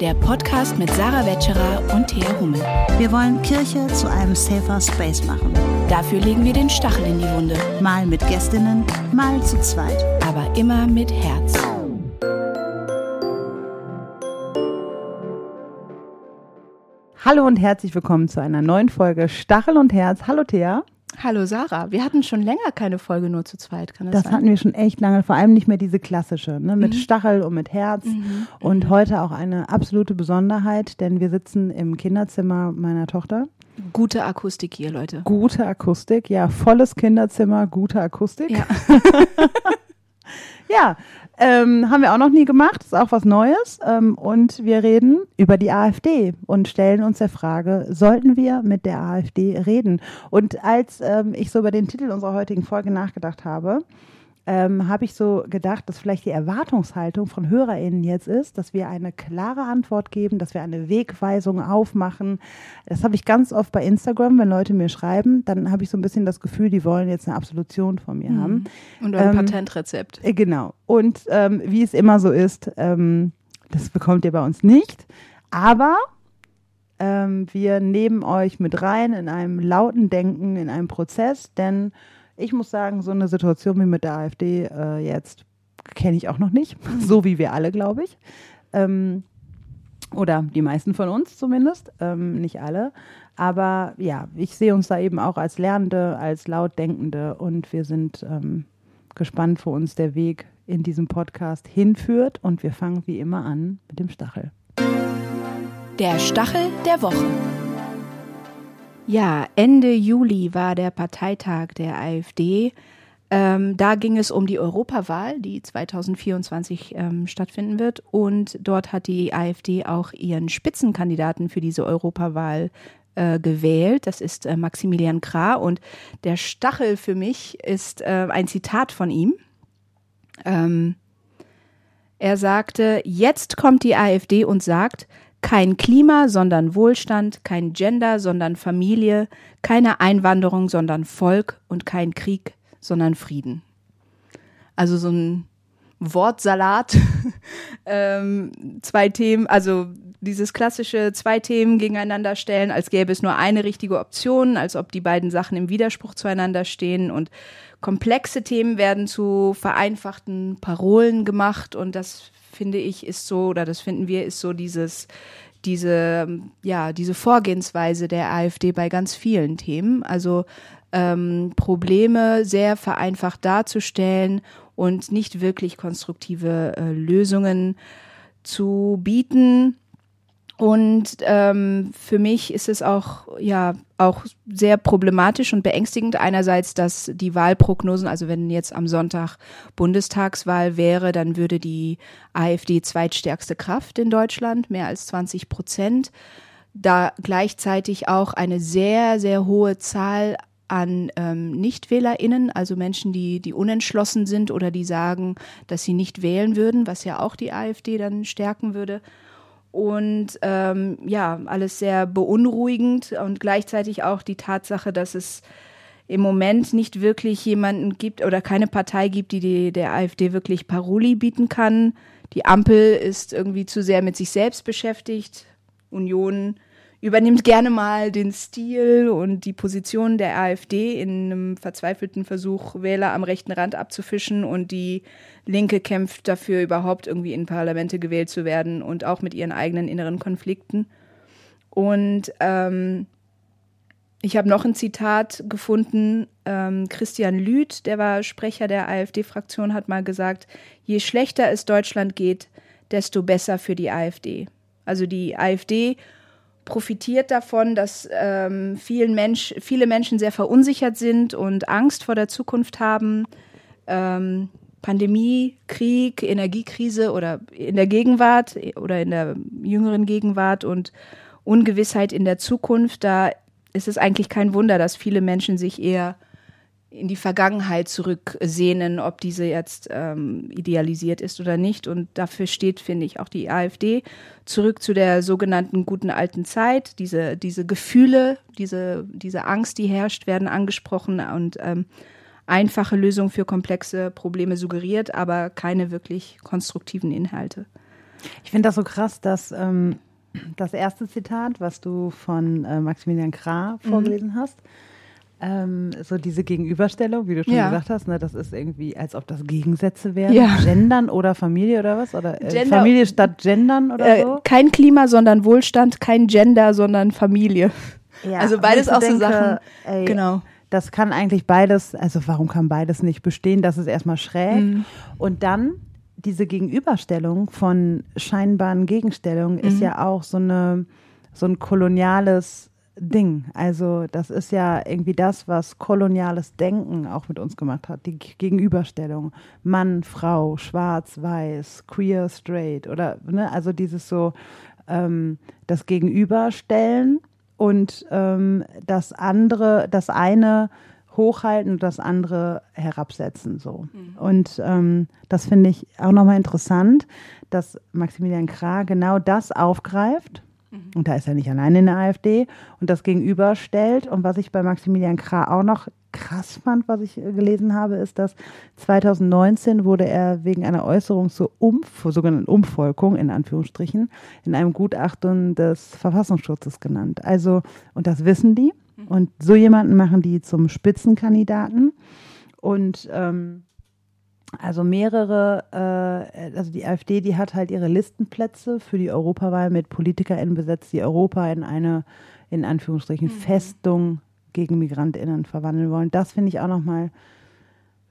der Podcast mit Sarah Wetscherer und Thea Hummel. Wir wollen Kirche zu einem safer Space machen. Dafür legen wir den Stachel in die Wunde. Mal mit Gästinnen, mal zu zweit. Aber immer mit Herz. Hallo und herzlich willkommen zu einer neuen Folge Stachel und Herz. Hallo Thea. Hallo Sarah, wir hatten schon länger keine Folge nur zu zweit, kann das, Das sein? hatten wir schon echt lange, vor allem nicht mehr diese klassische, ne, Mhm. mit Stachel und mit Herz. Und heute auch eine absolute Besonderheit, denn wir sitzen im Kinderzimmer meiner Tochter. Gute Akustik hier, Leute. Gute Akustik, ja, volles Kinderzimmer, gute Akustik. Ja. Ja, ähm, haben wir auch noch nie gemacht, ist auch was Neues. Ähm, und wir reden über die AfD und stellen uns der Frage, sollten wir mit der AfD reden? Und als ähm, ich so über den Titel unserer heutigen Folge nachgedacht habe, ähm, habe ich so gedacht, dass vielleicht die Erwartungshaltung von HörerInnen jetzt ist, dass wir eine klare Antwort geben, dass wir eine Wegweisung aufmachen. Das habe ich ganz oft bei Instagram, wenn Leute mir schreiben, dann habe ich so ein bisschen das Gefühl, die wollen jetzt eine Absolution von mir haben. Und ein Ähm, Patentrezept. Äh, Genau. Und ähm, wie es immer so ist, ähm, das bekommt ihr bei uns nicht. Aber ähm, wir nehmen euch mit rein in einem lauten Denken, in einem Prozess, denn ich muss sagen, so eine Situation wie mit der AfD äh, jetzt kenne ich auch noch nicht. So wie wir alle, glaube ich. Ähm, oder die meisten von uns zumindest, ähm, nicht alle. Aber ja, ich sehe uns da eben auch als Lernende, als Lautdenkende und wir sind ähm, gespannt, wo uns der Weg in diesem Podcast hinführt. Und wir fangen wie immer an mit dem Stachel. Der Stachel der Woche. Ja, Ende Juli war der Parteitag der AfD. Ähm, da ging es um die Europawahl, die 2024 ähm, stattfinden wird. Und dort hat die AfD auch ihren Spitzenkandidaten für diese Europawahl äh, gewählt. Das ist äh, Maximilian Krah. Und der Stachel für mich ist äh, ein Zitat von ihm. Ähm, er sagte, jetzt kommt die AfD und sagt, kein Klima, sondern Wohlstand, kein Gender, sondern Familie, keine Einwanderung, sondern Volk und kein Krieg, sondern Frieden. Also so ein Wortsalat, ähm, zwei Themen, also dieses klassische zwei Themen gegeneinander stellen, als gäbe es nur eine richtige Option, als ob die beiden Sachen im Widerspruch zueinander stehen. Und komplexe Themen werden zu vereinfachten Parolen gemacht. Und das finde ich ist so oder das finden wir ist so dieses diese ja diese Vorgehensweise der AfD bei ganz vielen Themen. Also ähm, Probleme sehr vereinfacht darzustellen und nicht wirklich konstruktive äh, Lösungen zu bieten und ähm, für mich ist es auch ja auch sehr problematisch und beängstigend. Einerseits, dass die Wahlprognosen, also wenn jetzt am Sonntag Bundestagswahl wäre, dann würde die AfD zweitstärkste Kraft in Deutschland, mehr als 20 Prozent, da gleichzeitig auch eine sehr sehr hohe Zahl an ähm, NichtwählerInnen, also Menschen, die, die unentschlossen sind oder die sagen, dass sie nicht wählen würden, was ja auch die AfD dann stärken würde und ähm, ja, alles sehr beunruhigend und gleichzeitig auch die Tatsache, dass es im Moment nicht wirklich jemanden gibt oder keine Partei gibt, die, die der AfD wirklich Paroli bieten kann. Die Ampel ist irgendwie zu sehr mit sich selbst beschäftigt. Union übernimmt gerne mal den Stil und die Position der AfD in einem verzweifelten Versuch, Wähler am rechten Rand abzufischen und die Linke kämpft dafür, überhaupt irgendwie in Parlamente gewählt zu werden und auch mit ihren eigenen inneren Konflikten. Und ähm, ich habe noch ein Zitat gefunden. Ähm, Christian Lüth, der war Sprecher der AfD-Fraktion, hat mal gesagt, je schlechter es Deutschland geht, desto besser für die AfD. Also die AfD profitiert davon, dass ähm, vielen Mensch, viele Menschen sehr verunsichert sind und Angst vor der Zukunft haben. Ähm, Pandemie, Krieg, Energiekrise oder in der Gegenwart oder in der jüngeren Gegenwart und Ungewissheit in der Zukunft, da ist es eigentlich kein Wunder, dass viele Menschen sich eher in die Vergangenheit zurücksehnen, ob diese jetzt ähm, idealisiert ist oder nicht. Und dafür steht, finde ich, auch die AfD zurück zu der sogenannten guten alten Zeit. Diese, diese Gefühle, diese, diese Angst, die herrscht, werden angesprochen und ähm, einfache Lösungen für komplexe Probleme suggeriert, aber keine wirklich konstruktiven Inhalte. Ich finde das so krass, dass ähm, das erste Zitat, was du von äh, Maximilian Krah Mhm. vorgelesen hast, ähm, so diese Gegenüberstellung, wie du schon Ja. gesagt hast, ne, das ist irgendwie, als ob das Gegensätze wären. Ja. Gendern oder Familie oder was? Oder äh, Gender- Familie statt Gendern oder Äh, so? kein Klima, sondern Wohlstand, kein Gender, sondern Familie. Ja, also beides auch so Sachen. Ey, Genau. Das kann eigentlich beides, also warum kann beides nicht bestehen? Das ist erstmal schräg. Mhm. Und dann diese Gegenüberstellung von scheinbaren Gegenstellungen ist Mhm. ja auch so eine so ein koloniales Ding. Also das ist ja irgendwie das, was koloniales Denken auch mit uns gemacht hat. Die Gegenüberstellung Mann, Frau, Schwarz, Weiß, Queer, Straight oder ne, also dieses so ähm, das Gegenüberstellen und ähm, das andere, das eine hochhalten und das andere herabsetzen so. Und ähm, das finde ich auch nochmal interessant, dass Maximilian Krah genau das aufgreift. Und da ist er nicht allein in der AfD und das gegenüberstellt. Und was ich bei Maximilian Krah auch noch krass fand, was ich äh, gelesen habe, ist, dass 2019 wurde er wegen einer Äußerung zur Umf sogenannten Umvolkung, in Anführungsstrichen, in einem Gutachten des Verfassungsschutzes genannt. Also, und das wissen die. Und so jemanden machen die zum Spitzenkandidaten. Und ähm, also mehrere, äh, also die AfD, die hat halt ihre Listenplätze für die Europawahl mit PolitikerInnen besetzt, die Europa in eine, in Anführungsstrichen, Festung gegen MigrantInnen verwandeln wollen. Das finde ich auch nochmal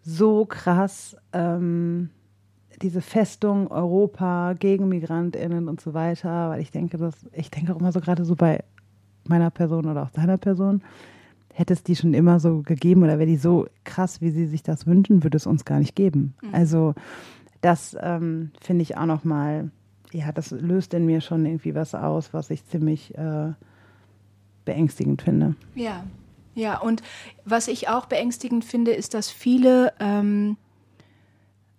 so krass. Ähm, diese Festung Europa gegen MigrantInnen und so weiter, weil ich denke, dass, ich denke auch immer so gerade so bei meiner Person oder auch deiner Person, hätte es die schon immer so gegeben oder wäre die so krass, wie sie sich das wünschen, würde es uns gar nicht geben. Also das ähm, finde ich auch nochmal, ja, das löst in mir schon irgendwie was aus, was ich ziemlich äh, beängstigend finde. Ja, ja. Und was ich auch beängstigend finde, ist, dass viele, ähm,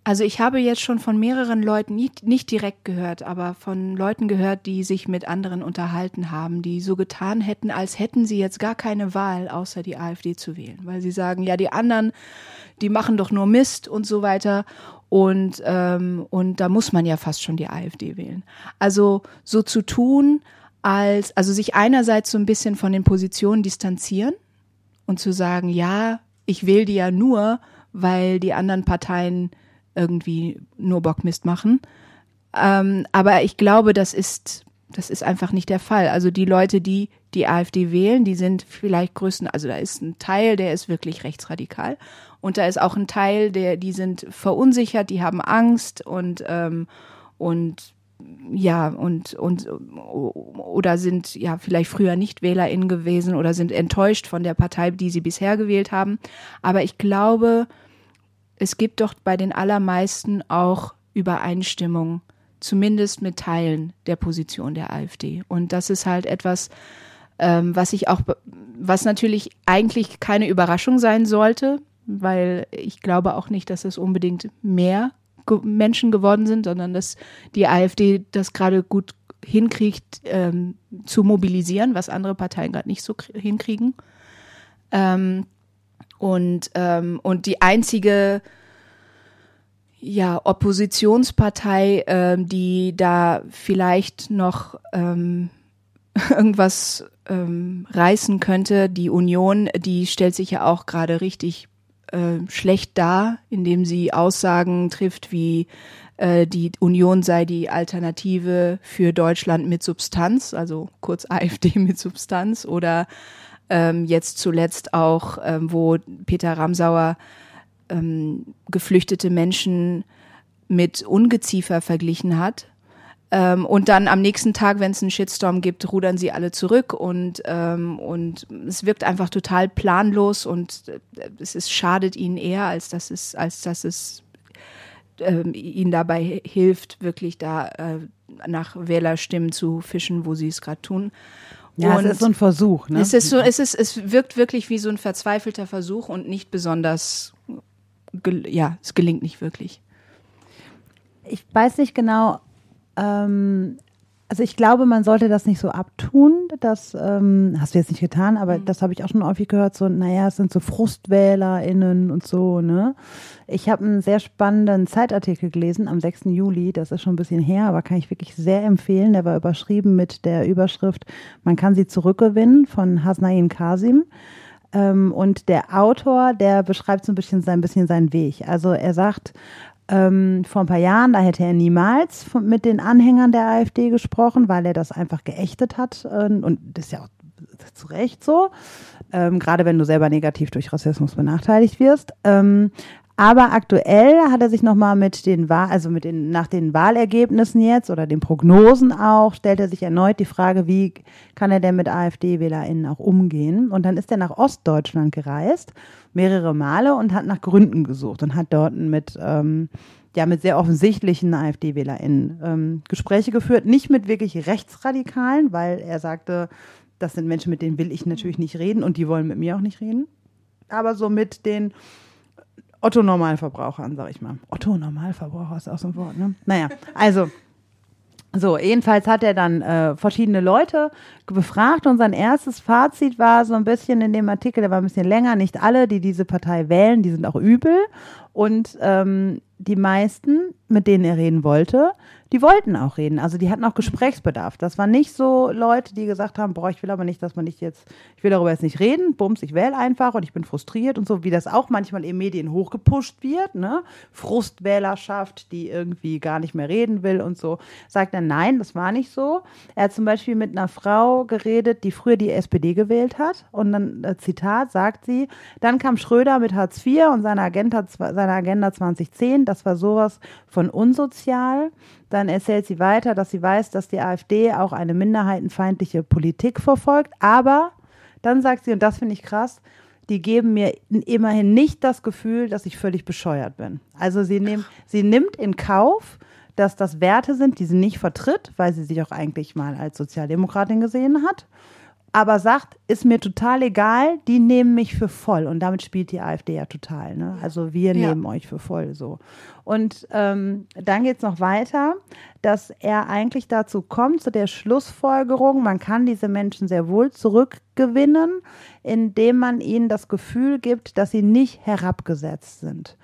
also ich habe jetzt schon von mehreren Leuten, nicht, nicht direkt gehört, aber von Leuten gehört, die sich mit anderen unterhalten haben, die so getan hätten, als hätten sie jetzt gar keine Wahl, außer die AfD zu wählen. Weil sie sagen, ja, die anderen, die machen doch nur Mist und so weiter. Und, ähm, und da muss man ja fast schon die AfD wählen. Also so zu tun, als, also sich einerseits so ein bisschen von den Positionen distanzieren und zu sagen, ja, ich wähle die ja nur, weil die anderen Parteien irgendwie nur Bockmist machen. Ähm, aber ich glaube, das ist, das ist einfach nicht der Fall. Also die Leute, die die AfD wählen, die sind vielleicht größten, also da ist ein Teil, der ist wirklich rechtsradikal. Und da ist auch ein Teil, der, die sind verunsichert, die haben Angst und, ähm, und ja, und, und oder sind ja vielleicht früher nicht WählerInnen gewesen oder sind enttäuscht von der Partei, die sie bisher gewählt haben. Aber ich glaube, es gibt doch bei den allermeisten auch Übereinstimmung, zumindest mit Teilen der Position der AfD. Und das ist halt etwas, ähm, was ich auch, was natürlich eigentlich keine Überraschung sein sollte, weil ich glaube auch nicht, dass es unbedingt mehr ge Menschen geworden sind, sondern dass die AfD das gerade gut hinkriegt, ähm, zu mobilisieren, was andere Parteien gerade nicht so hinkriegen. Ähm, und, ähm, und die einzige ja, Oppositionspartei, ähm, die da vielleicht noch ähm, irgendwas ähm, reißen könnte, die Union, die stellt sich ja auch gerade richtig äh, schlecht dar, indem sie Aussagen trifft wie äh, die Union sei die Alternative für Deutschland mit Substanz, also kurz AfD mit Substanz oder ähm, jetzt zuletzt auch, ähm, wo Peter Ramsauer ähm, geflüchtete Menschen mit Ungeziefer verglichen hat. Ähm, und dann am nächsten Tag, wenn es einen Shitstorm gibt, rudern sie alle zurück und, ähm, und es wirkt einfach total planlos und äh, es ist, schadet ihnen eher, als dass es, als dass es ähm, ihnen dabei hilft, wirklich da äh, nach Wählerstimmen zu fischen, wo sie es gerade tun. Ja, und es ist so ein Versuch. Ne? es ist so, es ist, es wirkt wirklich wie so ein verzweifelter Versuch und nicht besonders, ja, es gelingt nicht wirklich. ich weiß nicht genau, ähm, Also ich glaube, man sollte das nicht so abtun. Das ähm, hast du jetzt nicht getan, aber mhm. das habe ich auch schon häufig gehört. So, naja, es sind so FrustwählerInnen und so, ne? Ich habe einen sehr spannenden Zeitartikel gelesen am 6. Juli. Das ist schon ein bisschen her, aber kann ich wirklich sehr empfehlen. Der war überschrieben mit der Überschrift Man kann sie zurückgewinnen von Hasnain Kasim. Ähm, und der Autor, der beschreibt so ein bisschen sein, bisschen seinen Weg. Also er sagt, ähm, vor ein paar Jahren, da hätte er niemals von, mit den Anhängern der AfD gesprochen, weil er das einfach geächtet hat. Äh, und das ist ja auch zu Recht so, ähm, gerade wenn du selber negativ durch Rassismus benachteiligt wirst. Ähm, aber aktuell hat er sich nochmal mit den Wahl, also mit den, nach den Wahlergebnissen jetzt oder den Prognosen auch, stellt er sich erneut die Frage, wie kann er denn mit AfD-WählerInnen auch umgehen? Und dann ist er nach Ostdeutschland gereist, mehrere Male und hat nach Gründen gesucht und hat dort mit, ähm, ja, mit sehr offensichtlichen AfD-WählerInnen ähm, Gespräche geführt, nicht mit wirklich Rechtsradikalen, weil er sagte, das sind Menschen, mit denen will ich natürlich nicht reden und die wollen mit mir auch nicht reden. Aber so mit den Otto-Normalverbrauchern, sag ich mal. Otto-Normalverbraucher ist auch so ein Wort, ne? Naja, also. So, jedenfalls hat er dann äh, verschiedene Leute befragt und sein erstes Fazit war so ein bisschen in dem Artikel, der war ein bisschen länger, nicht alle, die diese Partei wählen, die sind auch übel und ähm, die meisten, mit denen er reden wollte, die wollten auch reden. Also die hatten auch Gesprächsbedarf. Das waren nicht so Leute, die gesagt haben, boah, ich will aber nicht, dass man nicht jetzt, ich will darüber jetzt nicht reden, bums, ich wähle einfach und ich bin frustriert und so, wie das auch manchmal in Medien hochgepusht wird, ne? Frustwählerschaft, die irgendwie gar nicht mehr reden will und so. Sagt er, nein, das war nicht so. Er hat zum Beispiel mit einer Frau geredet, die früher die SPD gewählt hat und dann, äh, Zitat, sagt sie, dann kam Schröder mit Hartz IV und seiner Agenda, seiner Agenda 2010, das war sowas von unsozial. Dann erzählt sie weiter, dass sie weiß, dass die AfD auch eine minderheitenfeindliche Politik verfolgt. Aber dann sagt sie, und das finde ich krass, die geben mir immerhin nicht das Gefühl, dass ich völlig bescheuert bin. Also sie, nehm, sie nimmt in Kauf, dass das Werte sind, die sie nicht vertritt, weil sie sich auch eigentlich mal als Sozialdemokratin gesehen hat aber sagt, ist mir total egal, die nehmen mich für voll. Und damit spielt die AfD ja total. Ne? Also wir ja. nehmen euch für voll so. Und ähm, dann geht es noch weiter, dass er eigentlich dazu kommt, zu der Schlussfolgerung, man kann diese Menschen sehr wohl zurückgewinnen, indem man ihnen das Gefühl gibt, dass sie nicht herabgesetzt sind.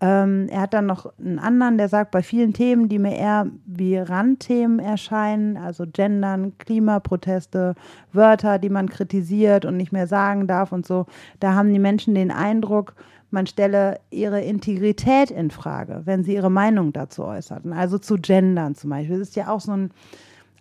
Ähm, er hat dann noch einen anderen, der sagt, bei vielen Themen, die mir eher wie Randthemen erscheinen, also Gendern, Klimaproteste, Wörter, die man kritisiert und nicht mehr sagen darf und so, da haben die Menschen den Eindruck, man stelle ihre Integrität in Frage, wenn sie ihre Meinung dazu äußerten. Also zu Gendern zum Beispiel. Das ist ja auch so ein,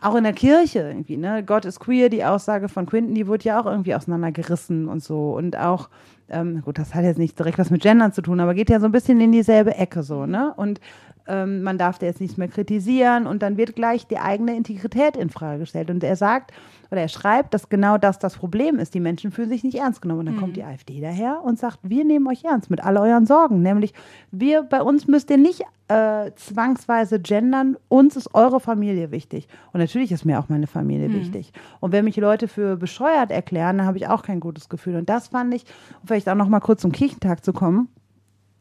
auch in der Kirche irgendwie, ne? Gott ist queer, die Aussage von Quinton, die wurde ja auch irgendwie auseinandergerissen und so. Und auch ähm, gut, das hat jetzt nicht direkt was mit Gendern zu tun, aber geht ja so ein bisschen in dieselbe Ecke so, ne? Und ähm, man darf da jetzt nichts mehr kritisieren und dann wird gleich die eigene Integrität in Frage gestellt. Und er sagt oder er schreibt, dass genau das das Problem ist. Die Menschen fühlen sich nicht ernst genommen. Und dann mhm. kommt die AfD daher und sagt, wir nehmen euch ernst mit all euren Sorgen. Nämlich, wir, bei uns müsst ihr nicht äh, zwangsweise gendern. Uns ist eure Familie wichtig. Und natürlich ist mir auch meine Familie mhm. wichtig. Und wenn mich Leute für bescheuert erklären, dann habe ich auch kein gutes Gefühl. Und das fand ich, um vielleicht auch noch mal kurz zum Kirchentag zu kommen,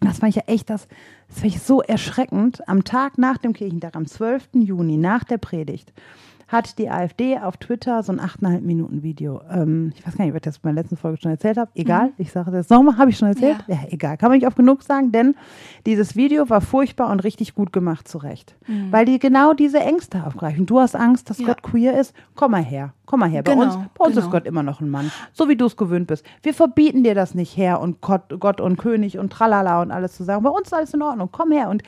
das fand ich ja echt, das, das fand ich so erschreckend. Am Tag nach dem Kirchentag, am 12. Juni, nach der Predigt, hat die AfD auf Twitter so ein 8,5 Minuten Video. Ähm, ich weiß gar nicht, ob ich das bei der letzten Folge schon erzählt habe. Egal, mhm. ich sage das nochmal, habe ich schon erzählt? Ja. ja. egal, kann man nicht oft genug sagen, denn dieses Video war furchtbar und richtig gut gemacht zurecht. Mhm. Weil die genau diese Ängste aufgreifen. Du hast Angst, dass ja. Gott queer ist? Komm mal her. Komm mal her. Bei genau, uns, bei uns genau. ist Gott immer noch ein Mann. So wie du es gewöhnt bist. Wir verbieten dir das nicht her und Gott, Gott und König und tralala und alles zu sagen. Bei uns ist alles in Ordnung. Komm her. Und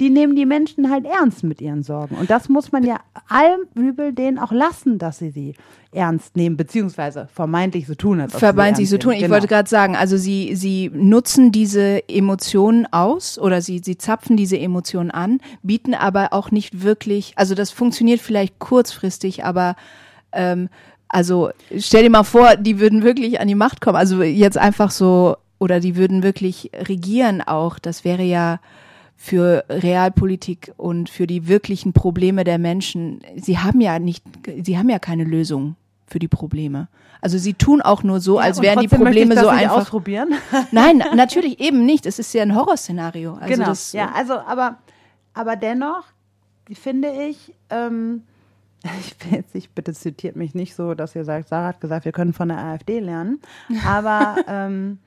die nehmen die Menschen halt ernst mit ihren Sorgen. Und das muss man ja allem Übel denen auch lassen, dass sie sie ernst nehmen, beziehungsweise vermeintlich so tun, als Vermeintlich so tun. Ich genau. wollte gerade sagen, also sie, sie nutzen diese Emotionen aus oder sie, sie zapfen diese Emotionen an, bieten aber auch nicht wirklich, also das funktioniert vielleicht kurzfristig, aber ähm, also stell dir mal vor, die würden wirklich an die Macht kommen. Also jetzt einfach so, oder die würden wirklich regieren auch. Das wäre ja für Realpolitik und für die wirklichen Probleme der Menschen. Sie haben ja nicht, sie haben ja keine Lösung für die Probleme. Also sie tun auch nur so, ja, als wären die Probleme so einfach. Ausprobieren. Nein, natürlich eben nicht. Es ist ja ein Horrorszenario. Also genau. Das, ja, also aber aber dennoch finde ich. Ähm, ich will jetzt nicht, bitte zitiert mich nicht so, dass ihr sagt, Sarah hat gesagt, wir können von der AfD lernen. Aber ähm,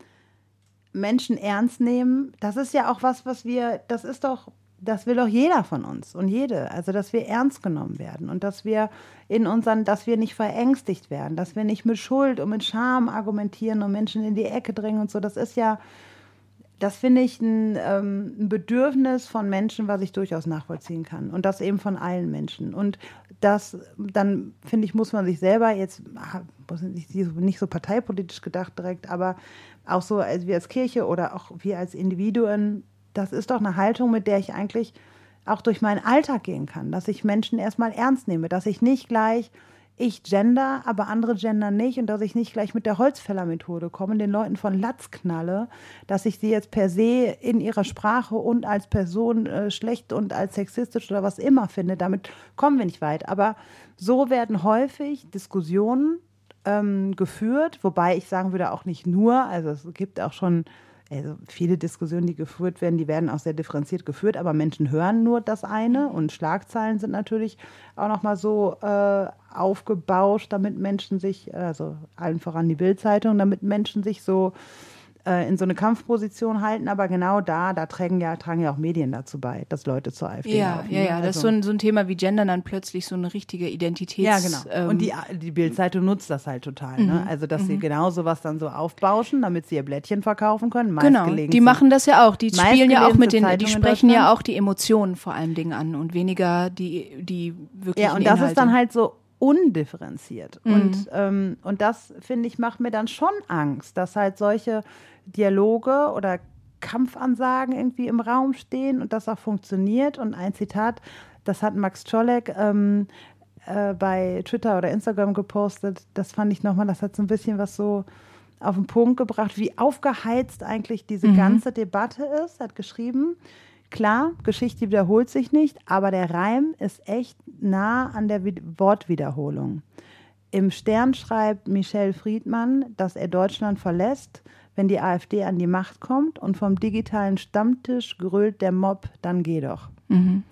Menschen ernst nehmen, das ist ja auch was, was wir, das ist doch, das will doch jeder von uns und jede. Also, dass wir ernst genommen werden und dass wir in unseren, dass wir nicht verängstigt werden, dass wir nicht mit Schuld und mit Scham argumentieren und Menschen in die Ecke drängen und so. Das ist ja, das finde ich ein, ähm, ein, Bedürfnis von Menschen, was ich durchaus nachvollziehen kann. Und das eben von allen Menschen. Und das, dann finde ich, muss man sich selber jetzt, nicht so parteipolitisch gedacht direkt, aber auch so als wir als Kirche oder auch wir als Individuen, das ist doch eine Haltung, mit der ich eigentlich auch durch meinen Alltag gehen kann, dass ich Menschen erstmal ernst nehme, dass ich nicht gleich ich gender, aber andere gender nicht und dass ich nicht gleich mit der Holzfällermethode komme, den Leuten von Latz knalle, dass ich sie jetzt per se in ihrer Sprache und als Person äh, schlecht und als sexistisch oder was immer finde. Damit kommen wir nicht weit. Aber so werden häufig Diskussionen ähm, geführt, wobei ich sagen würde auch nicht nur, also es gibt auch schon also viele Diskussionen, die geführt werden, die werden auch sehr differenziert geführt, aber Menschen hören nur das eine und Schlagzeilen sind natürlich auch nochmal so äh, aufgebauscht, damit Menschen sich, also allen voran die Bildzeitung, damit Menschen sich so äh, in so eine Kampfposition halten, aber genau da, da tragen ja, tragen ja auch Medien dazu bei, dass Leute zur AfD Ja, laufen, ja, ja, also, das ist so ein, so ein Thema wie Gender dann plötzlich so eine richtige Identität. Ja, genau. Ähm, Und die, die Bildzeitung nutzt das halt total, ne? mhm. ne? Also, dass mhm. sie genau sowas dann so aufbauschen, damit sie ihr Blättchen verkaufen können. Genau, die machen das ja auch. Die spielen ja auch mit den, die sprechen ja auch die Emotionen vor allem Dingen an und weniger die, die wirklich. Ja, und das Inhalte. ist dann halt so undifferenziert. Mhm. Und, ähm, und das, finde ich, macht mir dann schon Angst, dass halt solche Dialoge oder Kampfansagen irgendwie im Raum stehen und das auch funktioniert. Und ein Zitat, das hat Max Czolek ähm, äh, bei Twitter oder Instagram gepostet. Das fand ich nochmal, das hat so ein bisschen was so auf den Punkt gebracht, wie aufgeheizt eigentlich diese mhm. ganze Debatte ist. Er hat geschrieben, klar, Geschichte wiederholt sich nicht, aber der Reim ist echt nah an der Wortwiederholung. Im Stern schreibt Michel Friedmann, dass er Deutschland verlässt, wenn die AfD an die Macht kommt und vom digitalen Stammtisch grölt der Mob, dann geh doch. Mhm.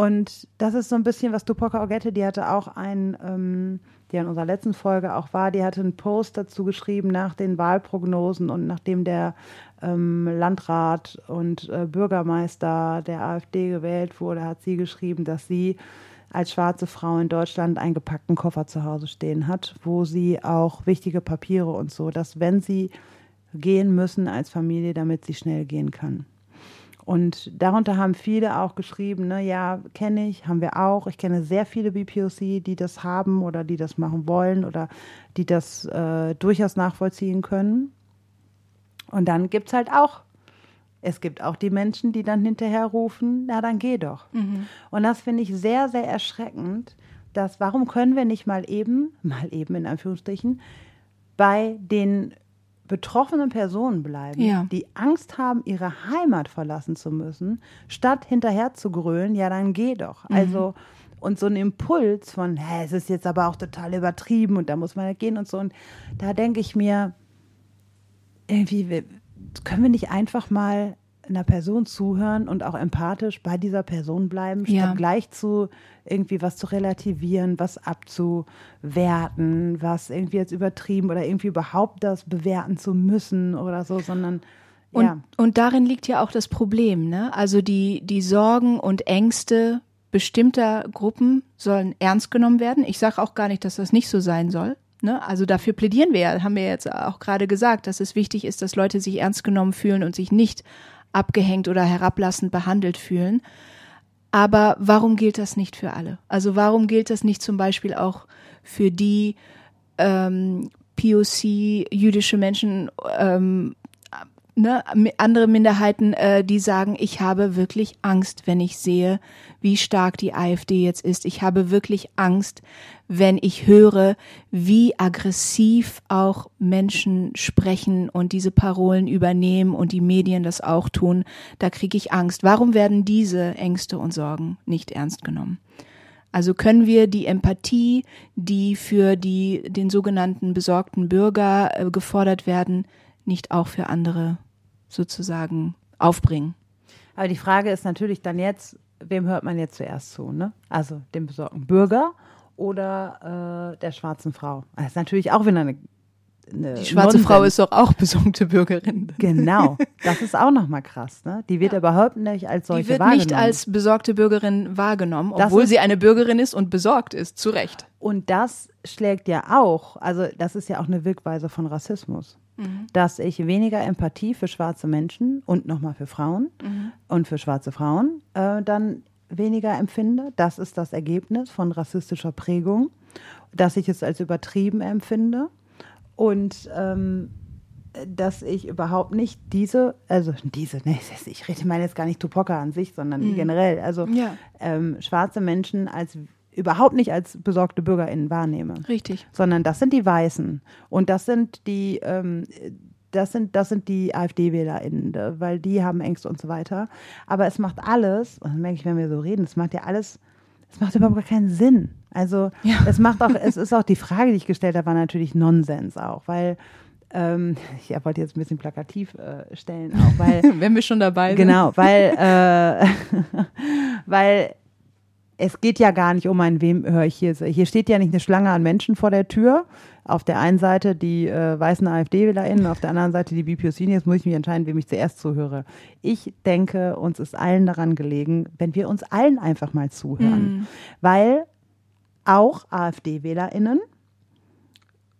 Und das ist so ein bisschen, was Tupoka Ogette, die hatte auch ein, ähm, die in unserer letzten Folge auch war, die hatte einen Post dazu geschrieben nach den Wahlprognosen und nachdem der ähm, Landrat und äh, Bürgermeister der AfD gewählt wurde, hat sie geschrieben, dass sie als schwarze Frau in Deutschland einen gepackten Koffer zu Hause stehen hat, wo sie auch wichtige Papiere und so, dass wenn sie gehen müssen als Familie, damit sie schnell gehen kann. Und darunter haben viele auch geschrieben, ne, ja, kenne ich, haben wir auch. Ich kenne sehr viele BPOC, die das haben oder die das machen wollen oder die das äh, durchaus nachvollziehen können. Und dann gibt es halt auch es gibt auch die Menschen, die dann hinterher rufen, na dann geh doch. Mhm. Und das finde ich sehr, sehr erschreckend, dass warum können wir nicht mal eben, mal eben in Anführungsstrichen, bei den betroffenen Personen bleiben, ja. die Angst haben, ihre Heimat verlassen zu müssen, statt hinterher zu grölen, ja dann geh doch. Mhm. Also und so ein Impuls von, hä, es ist jetzt aber auch total übertrieben und da muss man ja gehen und so. Und da denke ich mir, irgendwie, können wir nicht einfach mal einer Person zuhören und auch empathisch bei dieser Person bleiben, statt ja. gleich zu irgendwie was zu relativieren, was abzuwerten, was irgendwie jetzt übertrieben oder irgendwie überhaupt das bewerten zu müssen oder so, sondern und, ja. und darin liegt ja auch das Problem, ne? Also die, die Sorgen und Ängste bestimmter Gruppen sollen ernst genommen werden. Ich sage auch gar nicht, dass das nicht so sein soll. Ne? Also dafür plädieren wir ja, haben wir jetzt auch gerade gesagt, dass es wichtig ist, dass Leute sich ernst genommen fühlen und sich nicht abgehängt oder herablassend behandelt fühlen. Aber warum gilt das nicht für alle? Also warum gilt das nicht zum Beispiel auch für die ähm, POC, jüdische Menschen, ähm, ne, andere Minderheiten, äh, die sagen, ich habe wirklich Angst, wenn ich sehe, wie stark die AfD jetzt ist. Ich habe wirklich Angst, wenn ich höre, wie aggressiv auch Menschen sprechen und diese Parolen übernehmen und die Medien das auch tun. Da kriege ich Angst. Warum werden diese Ängste und Sorgen nicht ernst genommen? Also können wir die Empathie, die für die, den sogenannten besorgten Bürger äh, gefordert werden, nicht auch für andere sozusagen aufbringen. Aber die Frage ist natürlich dann jetzt, wem hört man jetzt zuerst zu, ne? Also dem besorgten Bürger oder äh, der schwarzen Frau. Das ist natürlich auch wieder eine eine Die schwarze Nonsens. Frau ist doch auch besuchte Bürgerin. Genau, das ist auch nochmal krass. Ne? Die wird überhaupt nicht als solche Die wird wahrgenommen. nicht als besorgte Bürgerin wahrgenommen, Das obwohl sie eine Bürgerin ist und besorgt ist, zu Recht. Und das schlägt ja auch, also das ist ja auch eine Wirkweise von Rassismus, dass ich weniger Empathie für schwarze Menschen und nochmal für Frauen und für schwarze Frauen äh, dann weniger empfinde. Das ist das Ergebnis von rassistischer Prägung, dass ich es als übertrieben empfinde und ähm, dass ich überhaupt nicht diese, also diese, ne, ich rede meine jetzt gar nicht Tupoka an sich, sondern generell, also Ja. ähm, schwarze Menschen als überhaupt nicht als besorgte BürgerInnen wahrnehme, Richtig. sondern das sind die Weißen und das sind die, ähm, das sind, das sind die AfD-WählerInnen, da- weil die haben Ängste und so weiter. Aber es macht alles, und das merke ich, wenn wir so reden, es macht ja alles, es macht überhaupt gar keinen Sinn. Also Ja. es macht auch, es ist auch die Frage, die ich gestellt habe, war natürlich Nonsens auch, weil ähm, ich wollte jetzt ein bisschen plakativ äh, stellen auch, weil Wenn wir schon dabei sind. Genau, weil, äh, weil es geht ja gar nicht um ein, wem höre ich hier. Hier steht ja nicht eine Schlange an Menschen vor der Tür. Auf der einen Seite die äh, weißen AfD-WählerInnen, auf der anderen Seite die BPOC. Jetzt muss ich mich entscheiden, wem ich zuerst zuhöre. Ich denke, uns ist allen daran gelegen, wenn wir uns allen einfach mal zuhören. Weil auch AfD-WählerInnen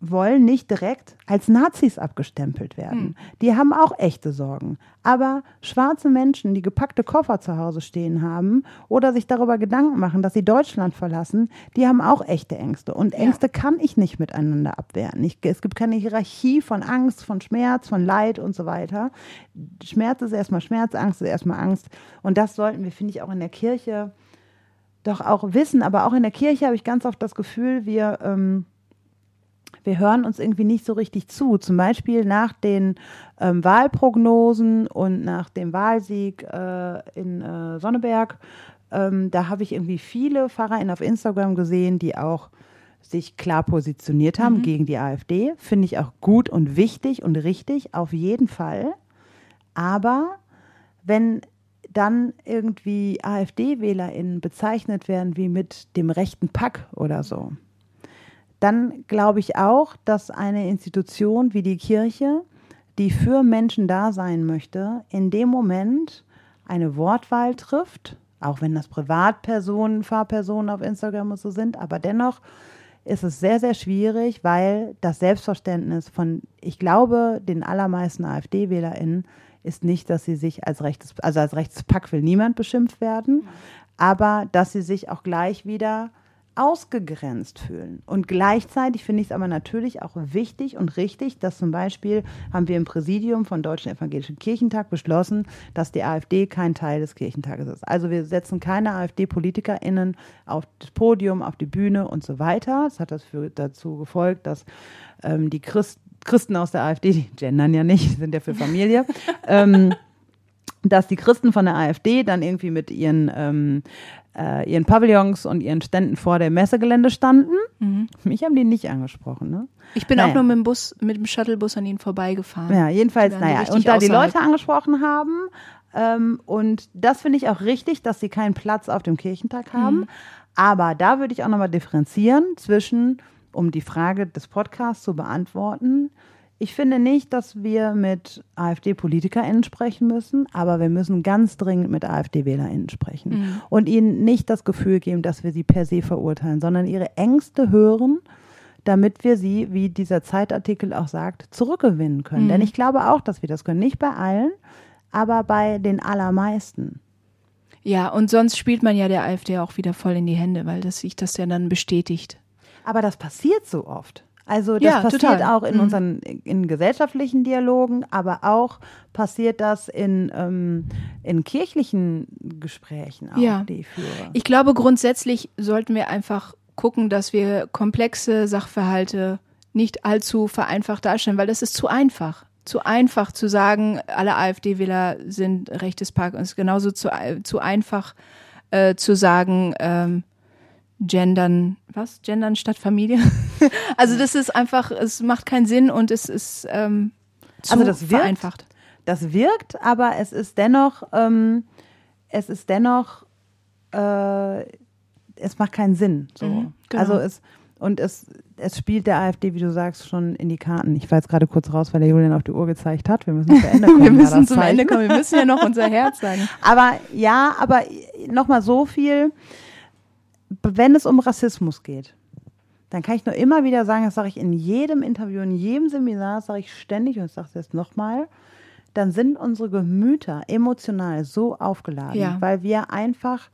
wollen nicht direkt als Nazis abgestempelt werden. Die haben auch echte Sorgen. Aber schwarze Menschen, die gepackte Koffer zu Hause stehen haben oder sich darüber Gedanken machen, dass sie Deutschland verlassen, die haben auch echte Ängste. Und Ängste kann ich nicht miteinander abwehren. Ich, es gibt keine Hierarchie von Angst, von Schmerz, von Leid und so weiter. Schmerz ist erstmal Schmerz, Angst ist erstmal Angst. Und das sollten wir, finde ich, auch in der Kirche doch auch wissen. Aber auch in der Kirche habe ich ganz oft das Gefühl, wir... Ähm, wir hören uns irgendwie nicht so richtig zu. Zum Beispiel nach den ähm, Wahlprognosen und nach dem Wahlsieg äh, in äh, Sonneberg. Ähm, da habe ich irgendwie viele PfarrerInnen auf Instagram gesehen, die auch sich klar positioniert haben gegen die AfD. Finde ich auch gut und wichtig und richtig, auf jeden Fall. Aber wenn dann irgendwie AfD-WählerInnen bezeichnet werden wie mit dem rechten Pack oder so, dann glaube ich auch, dass eine Institution wie die Kirche, die für Menschen da sein möchte, in dem Moment eine Wortwahl trifft, auch wenn das Privatpersonen, Fahrpersonen auf Instagram und so sind, aber dennoch ist es sehr, sehr schwierig, weil das Selbstverständnis von, ich glaube, den allermeisten AfD-WählerInnen ist nicht, dass sie sich als rechtes, also als rechtes Pack will niemand beschimpft werden, aber dass sie sich auch gleich wieder ausgegrenzt fühlen. Und gleichzeitig finde ich es aber natürlich auch wichtig und richtig, dass zum Beispiel haben wir im Präsidium von Deutschen Evangelischen Kirchentag beschlossen, dass die AfD kein Teil des Kirchentages ist. Also wir setzen keine AfD-PolitikerInnen auf das Podium, auf die Bühne und so weiter. Das hat das für, dazu gefolgt, dass ähm, die Christ, Christen aus der AfD, die gendern ja nicht, sind ja für Familie, ähm, dass die Christen von der AfD dann irgendwie mit ihren, ähm, äh, ihren Pavillons und ihren Ständen vor dem Messegelände standen. Mich haben die nicht angesprochen, ne? Ich bin Naja. auch nur mit dem Bus, mit dem Shuttlebus an ihnen vorbeigefahren. Ja, jedenfalls, naja, und da die. Leute angesprochen haben, ähm, und das finde ich auch richtig, dass sie keinen Platz auf dem Kirchentag haben. Aber da würde ich auch nochmal differenzieren zwischen, um die Frage des Podcasts zu beantworten. Ich finde nicht, dass wir mit AfD-PolitikerInnen sprechen müssen, aber wir müssen ganz dringend mit AfD-WählerInnen sprechen und ihnen nicht das Gefühl geben, dass wir sie per se verurteilen, sondern ihre Ängste hören, damit wir sie, wie dieser Zeitartikel auch sagt, zurückgewinnen können. Denn ich glaube auch, dass wir das können. Nicht bei allen, aber bei den allermeisten. Ja, und sonst spielt man ja der AfD auch wieder voll in die Hände, weil das sich das ja dann bestätigt. Aber das passiert so oft. Also das Ja, passiert total. auch in Mhm. unseren in gesellschaftlichen Dialogen, aber auch passiert das in, ähm, in kirchlichen Gesprächen auch, Ja. die ich führe. Ich glaube, grundsätzlich sollten wir einfach gucken, dass wir komplexe Sachverhalte nicht allzu vereinfacht darstellen, weil das ist zu einfach. Zu einfach zu sagen, alle AfD-Wähler sind rechtes Pack und es ist genauso zu, zu einfach äh, zu sagen, ähm, gendern, was? Gendern statt Familie? also das ist einfach, es macht keinen Sinn und es ist ähm, Also das wirkt- vereinfacht. das wirkt, aber es ist dennoch, ähm, es ist dennoch äh, es macht keinen Sinn. So. Mhm, genau. Also es und es, es spielt der AfD, wie du sagst, schon in die Karten. Ich war jetzt gerade kurz raus, weil der Julian auf die Uhr gezeigt hat. Wir müssen zu Ende kommen. Wir müssen das zum. Ende kommen. Wir müssen ja noch unser Herz sagen. Aber ja, aber nochmal so viel, wenn es um Rassismus geht, dann kann ich nur immer wieder sagen, das sage ich in jedem Interview, in jedem Seminar, das sage ich ständig und ich sage es jetzt nochmal, dann sind unsere Gemüter emotional so aufgeladen, Ja. weil wir einfach,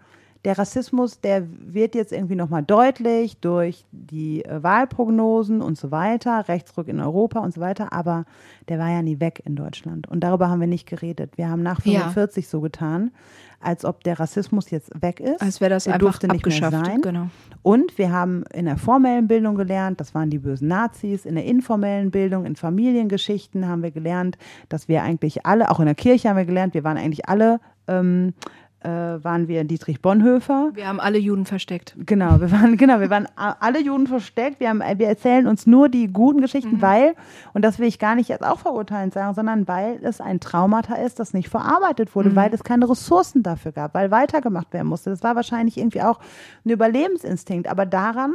der Rassismus, der wird jetzt irgendwie nochmal deutlich durch die äh, Wahlprognosen und so weiter, Rechtsruck in Europa und so weiter, aber der war ja nie weg in Deutschland. Und darüber haben wir nicht geredet. Wir haben nach Ja. 45 so getan, als ob der Rassismus jetzt weg ist. Als wäre das der einfach durfte nicht mehr sein. Genau. Und wir haben in der formellen Bildung gelernt, das waren die bösen Nazis. In der informellen Bildung, in Familiengeschichten haben wir gelernt, dass wir eigentlich alle, auch in der Kirche haben wir gelernt, wir waren eigentlich alle, ähm, äh, waren wir Dietrich Bonhoeffer. Wir haben alle Juden versteckt. Genau, wir waren, genau, wir waren alle Juden versteckt. Wir, haben, wir erzählen uns nur die guten Geschichten, weil, und das will ich gar nicht jetzt auch verurteilend sagen, sondern weil es ein Traumata ist, das nicht verarbeitet wurde, weil es keine Ressourcen dafür gab, weil weitergemacht werden musste. Das war wahrscheinlich irgendwie auch ein Überlebensinstinkt. Aber daran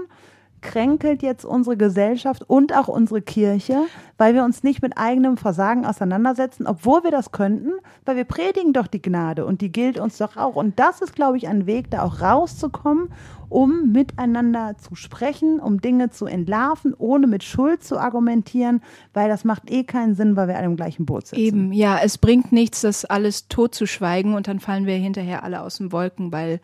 kränkelt jetzt unsere Gesellschaft und auch unsere Kirche, weil wir uns nicht mit eigenem Versagen auseinandersetzen, obwohl wir das könnten, weil wir predigen doch die Gnade und die gilt uns doch auch. Und das ist, glaube ich, ein Weg, da auch rauszukommen, um miteinander zu sprechen, um Dinge zu entlarven, ohne mit Schuld zu argumentieren, weil das macht eh keinen Sinn, weil wir alle im gleichen Boot sitzen. Eben, ja, es bringt nichts, das alles totzuschweigen und dann fallen wir hinterher alle aus den Wolken, weil,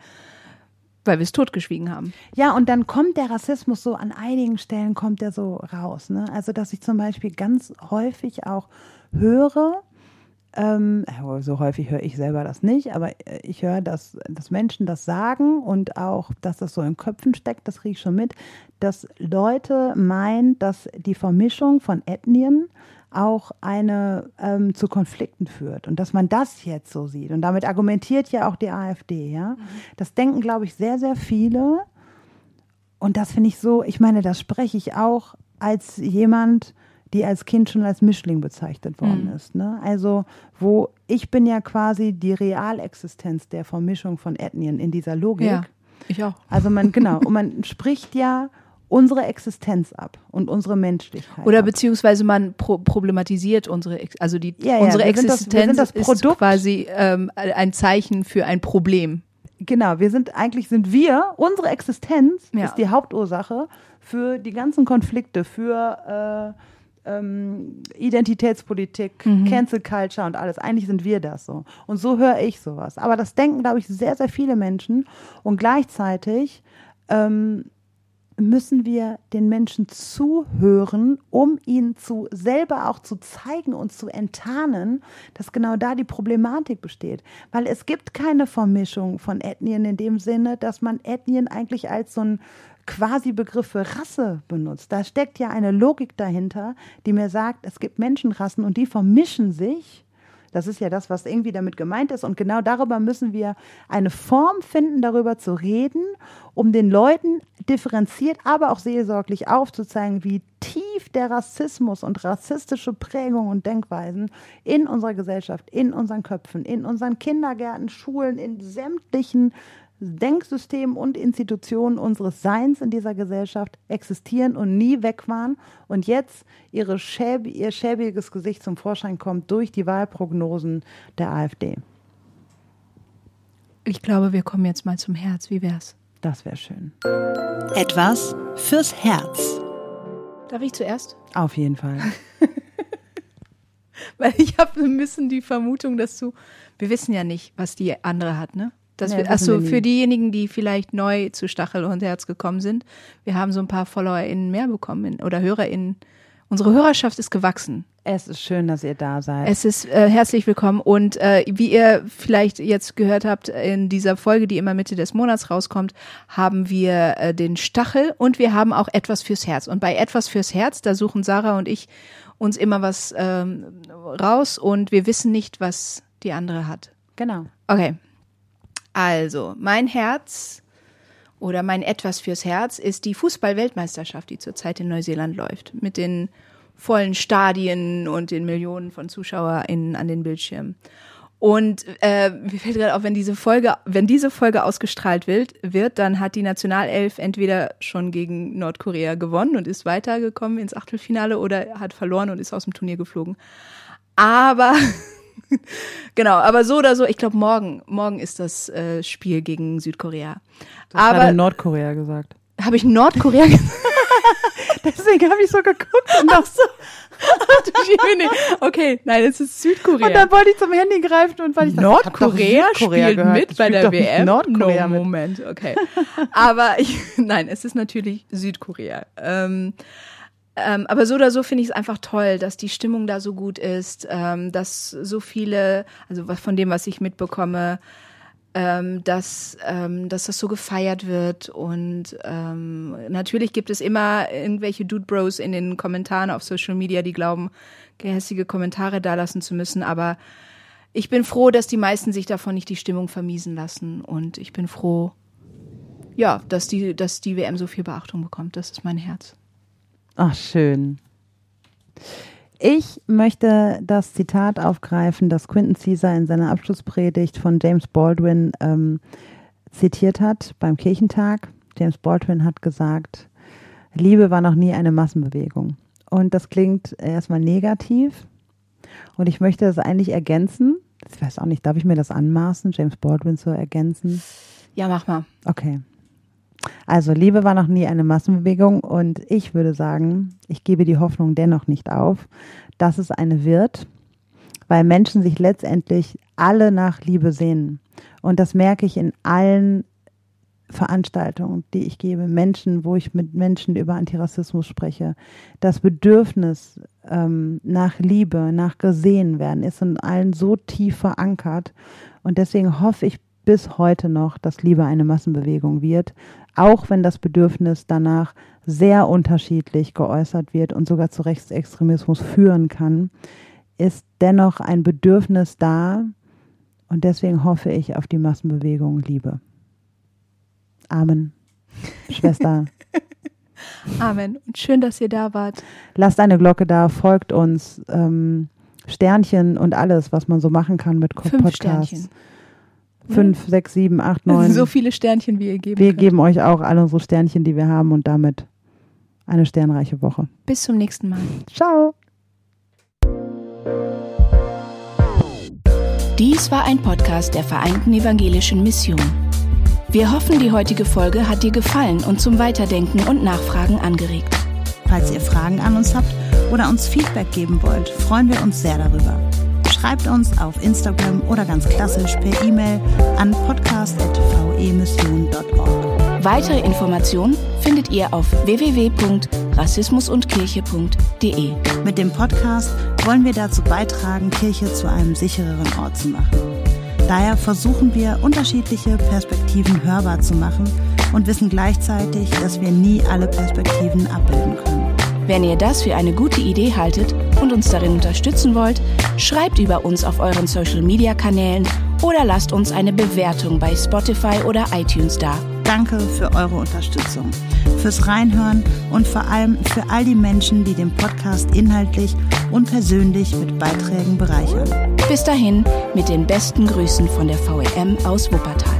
weil wir es totgeschwiegen haben. Ja, und dann kommt der Rassismus so an einigen Stellen kommt der so raus. Ne? Also, dass ich zum Beispiel ganz häufig auch höre, ähm, äh, so häufig höre ich selber das nicht, aber äh, ich höre, dass, dass Menschen das sagen und auch, dass das so in Köpfen steckt, das kriege ich schon mit, dass Leute meinen, dass die Vermischung von Ethnien auch eine ähm, zu Konflikten führt und dass man das jetzt so sieht. Und damit argumentiert ja auch die AfD, ja. Das denken, glaube ich, sehr, sehr viele. Und das finde ich so, ich meine, das spreche ich auch als jemand, die als Kind schon als Mischling bezeichnet worden ist. Ne? Also, wo ich bin ja quasi die Realexistenz der Vermischung von Ethnien in dieser Logik. Ja, ich auch. Also man, genau, und man spricht ja unsere Existenz ab und unsere Menschlichkeit. Oder ab. beziehungsweise man pro problematisiert unsere, also die, Ja, ja, unsere sind das- Existenz das ist quasi ähm, ein Zeichen für ein Problem. Genau, wir sind eigentlich sind wir, unsere Existenz Ja. ist die Hauptursache für die ganzen Konflikte, für äh, ähm, Identitätspolitik, Cancel Culture und alles. Eigentlich sind wir das so. Und so höre ich sowas. Aber das denken, glaube ich, sehr, sehr viele Menschen. Und gleichzeitig ähm, müssen wir den Menschen zuhören, um ihnen zu selber auch zu zeigen und zu enttarnen, dass genau da die Problematik besteht. Weil es gibt keine Vermischung von Ethnien in dem Sinne, dass man Ethnien eigentlich als so ein quasi Begriff für Rasse benutzt. Da steckt ja eine Logik dahinter, die mir sagt, es gibt Menschenrassen und die vermischen sich das ist ja das, was irgendwie damit gemeint ist. Und genau darüber müssen wir eine Form finden, darüber zu reden, um den Leuten differenziert, aber auch seelsorglich aufzuzeigen, wie tief der Rassismus und rassistische Prägungen und Denkweisen in unserer Gesellschaft, in unseren Köpfen, in unseren Kindergärten, Schulen, in sämtlichen Denksystemen und Institutionen unseres Seins in dieser Gesellschaft existieren und nie weg waren und jetzt ihre schäb ihr schäbiges Gesicht zum Vorschein kommt durch die Wahlprognosen der AfD. Ich glaube, wir kommen jetzt mal zum Herz. Wie wär's? Das wäre schön. Etwas fürs Herz. Darf ich zuerst? Auf jeden Fall. Weil ich habe ein bisschen die Vermutung, dass du, wir wissen ja nicht, was die andere hat, ne? Dass Nee, wir, achso, wir für diejenigen, die vielleicht neu zu Stachel und Herz gekommen sind, wir haben so ein paar FollowerInnen mehr bekommen oder HörerInnen. Unsere Hörerschaft ist gewachsen. Es ist schön, dass ihr da seid. Es ist äh, herzlich willkommen und äh, wie ihr vielleicht jetzt gehört habt in dieser Folge, die immer Mitte des Monats rauskommt, haben wir äh, den Stachel und wir haben auch etwas fürs Herz. Und bei etwas fürs Herz, da suchen Sarah und ich uns immer was ähm, raus und wir wissen nicht, was die andere hat. genau. Okay. Also, mein Herz oder mein Etwas fürs Herz ist die Fußball-Weltmeisterschaft, die zurzeit in Neuseeland läuft. Mit den vollen Stadien und den Millionen von ZuschauerInnen an den Bildschirmen. Und äh, mir fällt gerade auf, wenn diese Folge, wenn diese Folge ausgestrahlt wird, wird, dann hat die Nationalelf entweder schon gegen Nordkorea gewonnen und ist weitergekommen ins Achtelfinale oder hat verloren und ist aus dem Turnier geflogen. Aber genau, aber so oder so, ich glaube morgen, morgen ist das äh, Spiel gegen Südkorea. Du hast aber Nordkorea gesagt. habe ich Nordkorea gesagt? Deswegen habe ich so geguckt und Ach so. Okay, nein, es ist Südkorea. Und dann wollte ich zum Handy greifen und weil ich dachte, Nordkorea spielt gehört. mit bei der WM. Nordkorea no, mit. Moment, okay. Aber ich, nein, es ist natürlich Südkorea. Ähm, ähm, aber so oder so finde ich es einfach toll, dass die Stimmung da so gut ist, ähm, dass so viele, also von dem, was ich mitbekomme, ähm, dass, ähm, dass das so gefeiert wird. Und ähm, natürlich gibt es immer irgendwelche Dude Bros in den Kommentaren auf Social Media, die glauben, gehässige Kommentare dalassen zu müssen. Aber ich bin froh, dass die meisten sich davon nicht die Stimmung vermiesen lassen. Und ich bin froh, ja, dass die, dass die WM so viel Beachtung bekommt. Das ist mein Herz. Ach, schön. Ich möchte das Zitat aufgreifen, das Quentin Caesar in seiner Abschlusspredigt von James Baldwin ähm, zitiert hat beim Kirchentag. James Baldwin hat gesagt, Liebe war noch nie eine Massenbewegung. Und das klingt erstmal negativ. Und ich möchte das eigentlich ergänzen. Ich weiß auch nicht, darf ich mir das anmaßen, James Baldwin zu ergänzen? Ja, mach mal. Okay. Also Liebe war noch nie eine Massenbewegung und ich würde sagen, ich gebe die Hoffnung dennoch nicht auf, dass es eine wird, weil Menschen sich letztendlich alle nach Liebe sehnen. Und das merke ich in allen Veranstaltungen, die ich gebe, Menschen, wo ich mit Menschen über Antirassismus spreche. Das Bedürfnis ähm, nach Liebe, nach gesehen werden, ist in allen so tief verankert. Und deswegen hoffe ich bis heute noch, dass Liebe eine Massenbewegung wird, auch wenn das Bedürfnis danach sehr unterschiedlich geäußert wird und sogar zu Rechtsextremismus führen kann, ist dennoch ein Bedürfnis da und deswegen hoffe ich auf die Massenbewegung Liebe. Amen. Schwester, Amen. Und schön, dass ihr da wart. lasst eine Glocke da, folgt uns, ähm, Sternchen und alles, was man so machen kann mit Fünf Podcasts. Sternchen. Fünf, sechs, sieben, acht, neun. so viele Sternchen, wie ihr geben Wir könnt. geben euch auch alle unsere Sternchen, die wir haben und damit eine sternreiche Woche. Bis zum nächsten Mal. Ciao. Dies war ein Podcast der Vereinten Evangelischen Mission. Wir hoffen, die heutige Folge hat dir gefallen und zum Weiterdenken und Nachfragen angeregt. Falls ihr Fragen an uns habt oder uns Feedback geben wollt, freuen wir uns sehr darüber. Schreibt uns auf Instagram oder ganz klassisch per E-Mail an podcast.vemission.org. Weitere Informationen findet ihr auf www.rassismusundkirche.de. Mit dem Podcast wollen wir dazu beitragen, Kirche zu einem sichereren Ort zu machen. Daher versuchen wir, unterschiedliche Perspektiven hörbar zu machen und wissen gleichzeitig, dass wir nie alle Perspektiven abbilden können. Wenn ihr das für eine gute Idee haltet und uns darin unterstützen wollt, schreibt über uns auf euren Social-Media-Kanälen oder lasst uns eine Bewertung bei Spotify oder iTunes da. Danke für eure Unterstützung, fürs Reinhören und vor allem für all die Menschen, die den Podcast inhaltlich und persönlich mit Beiträgen bereichern. Bis dahin mit den besten Grüßen von der VEM aus Wuppertal.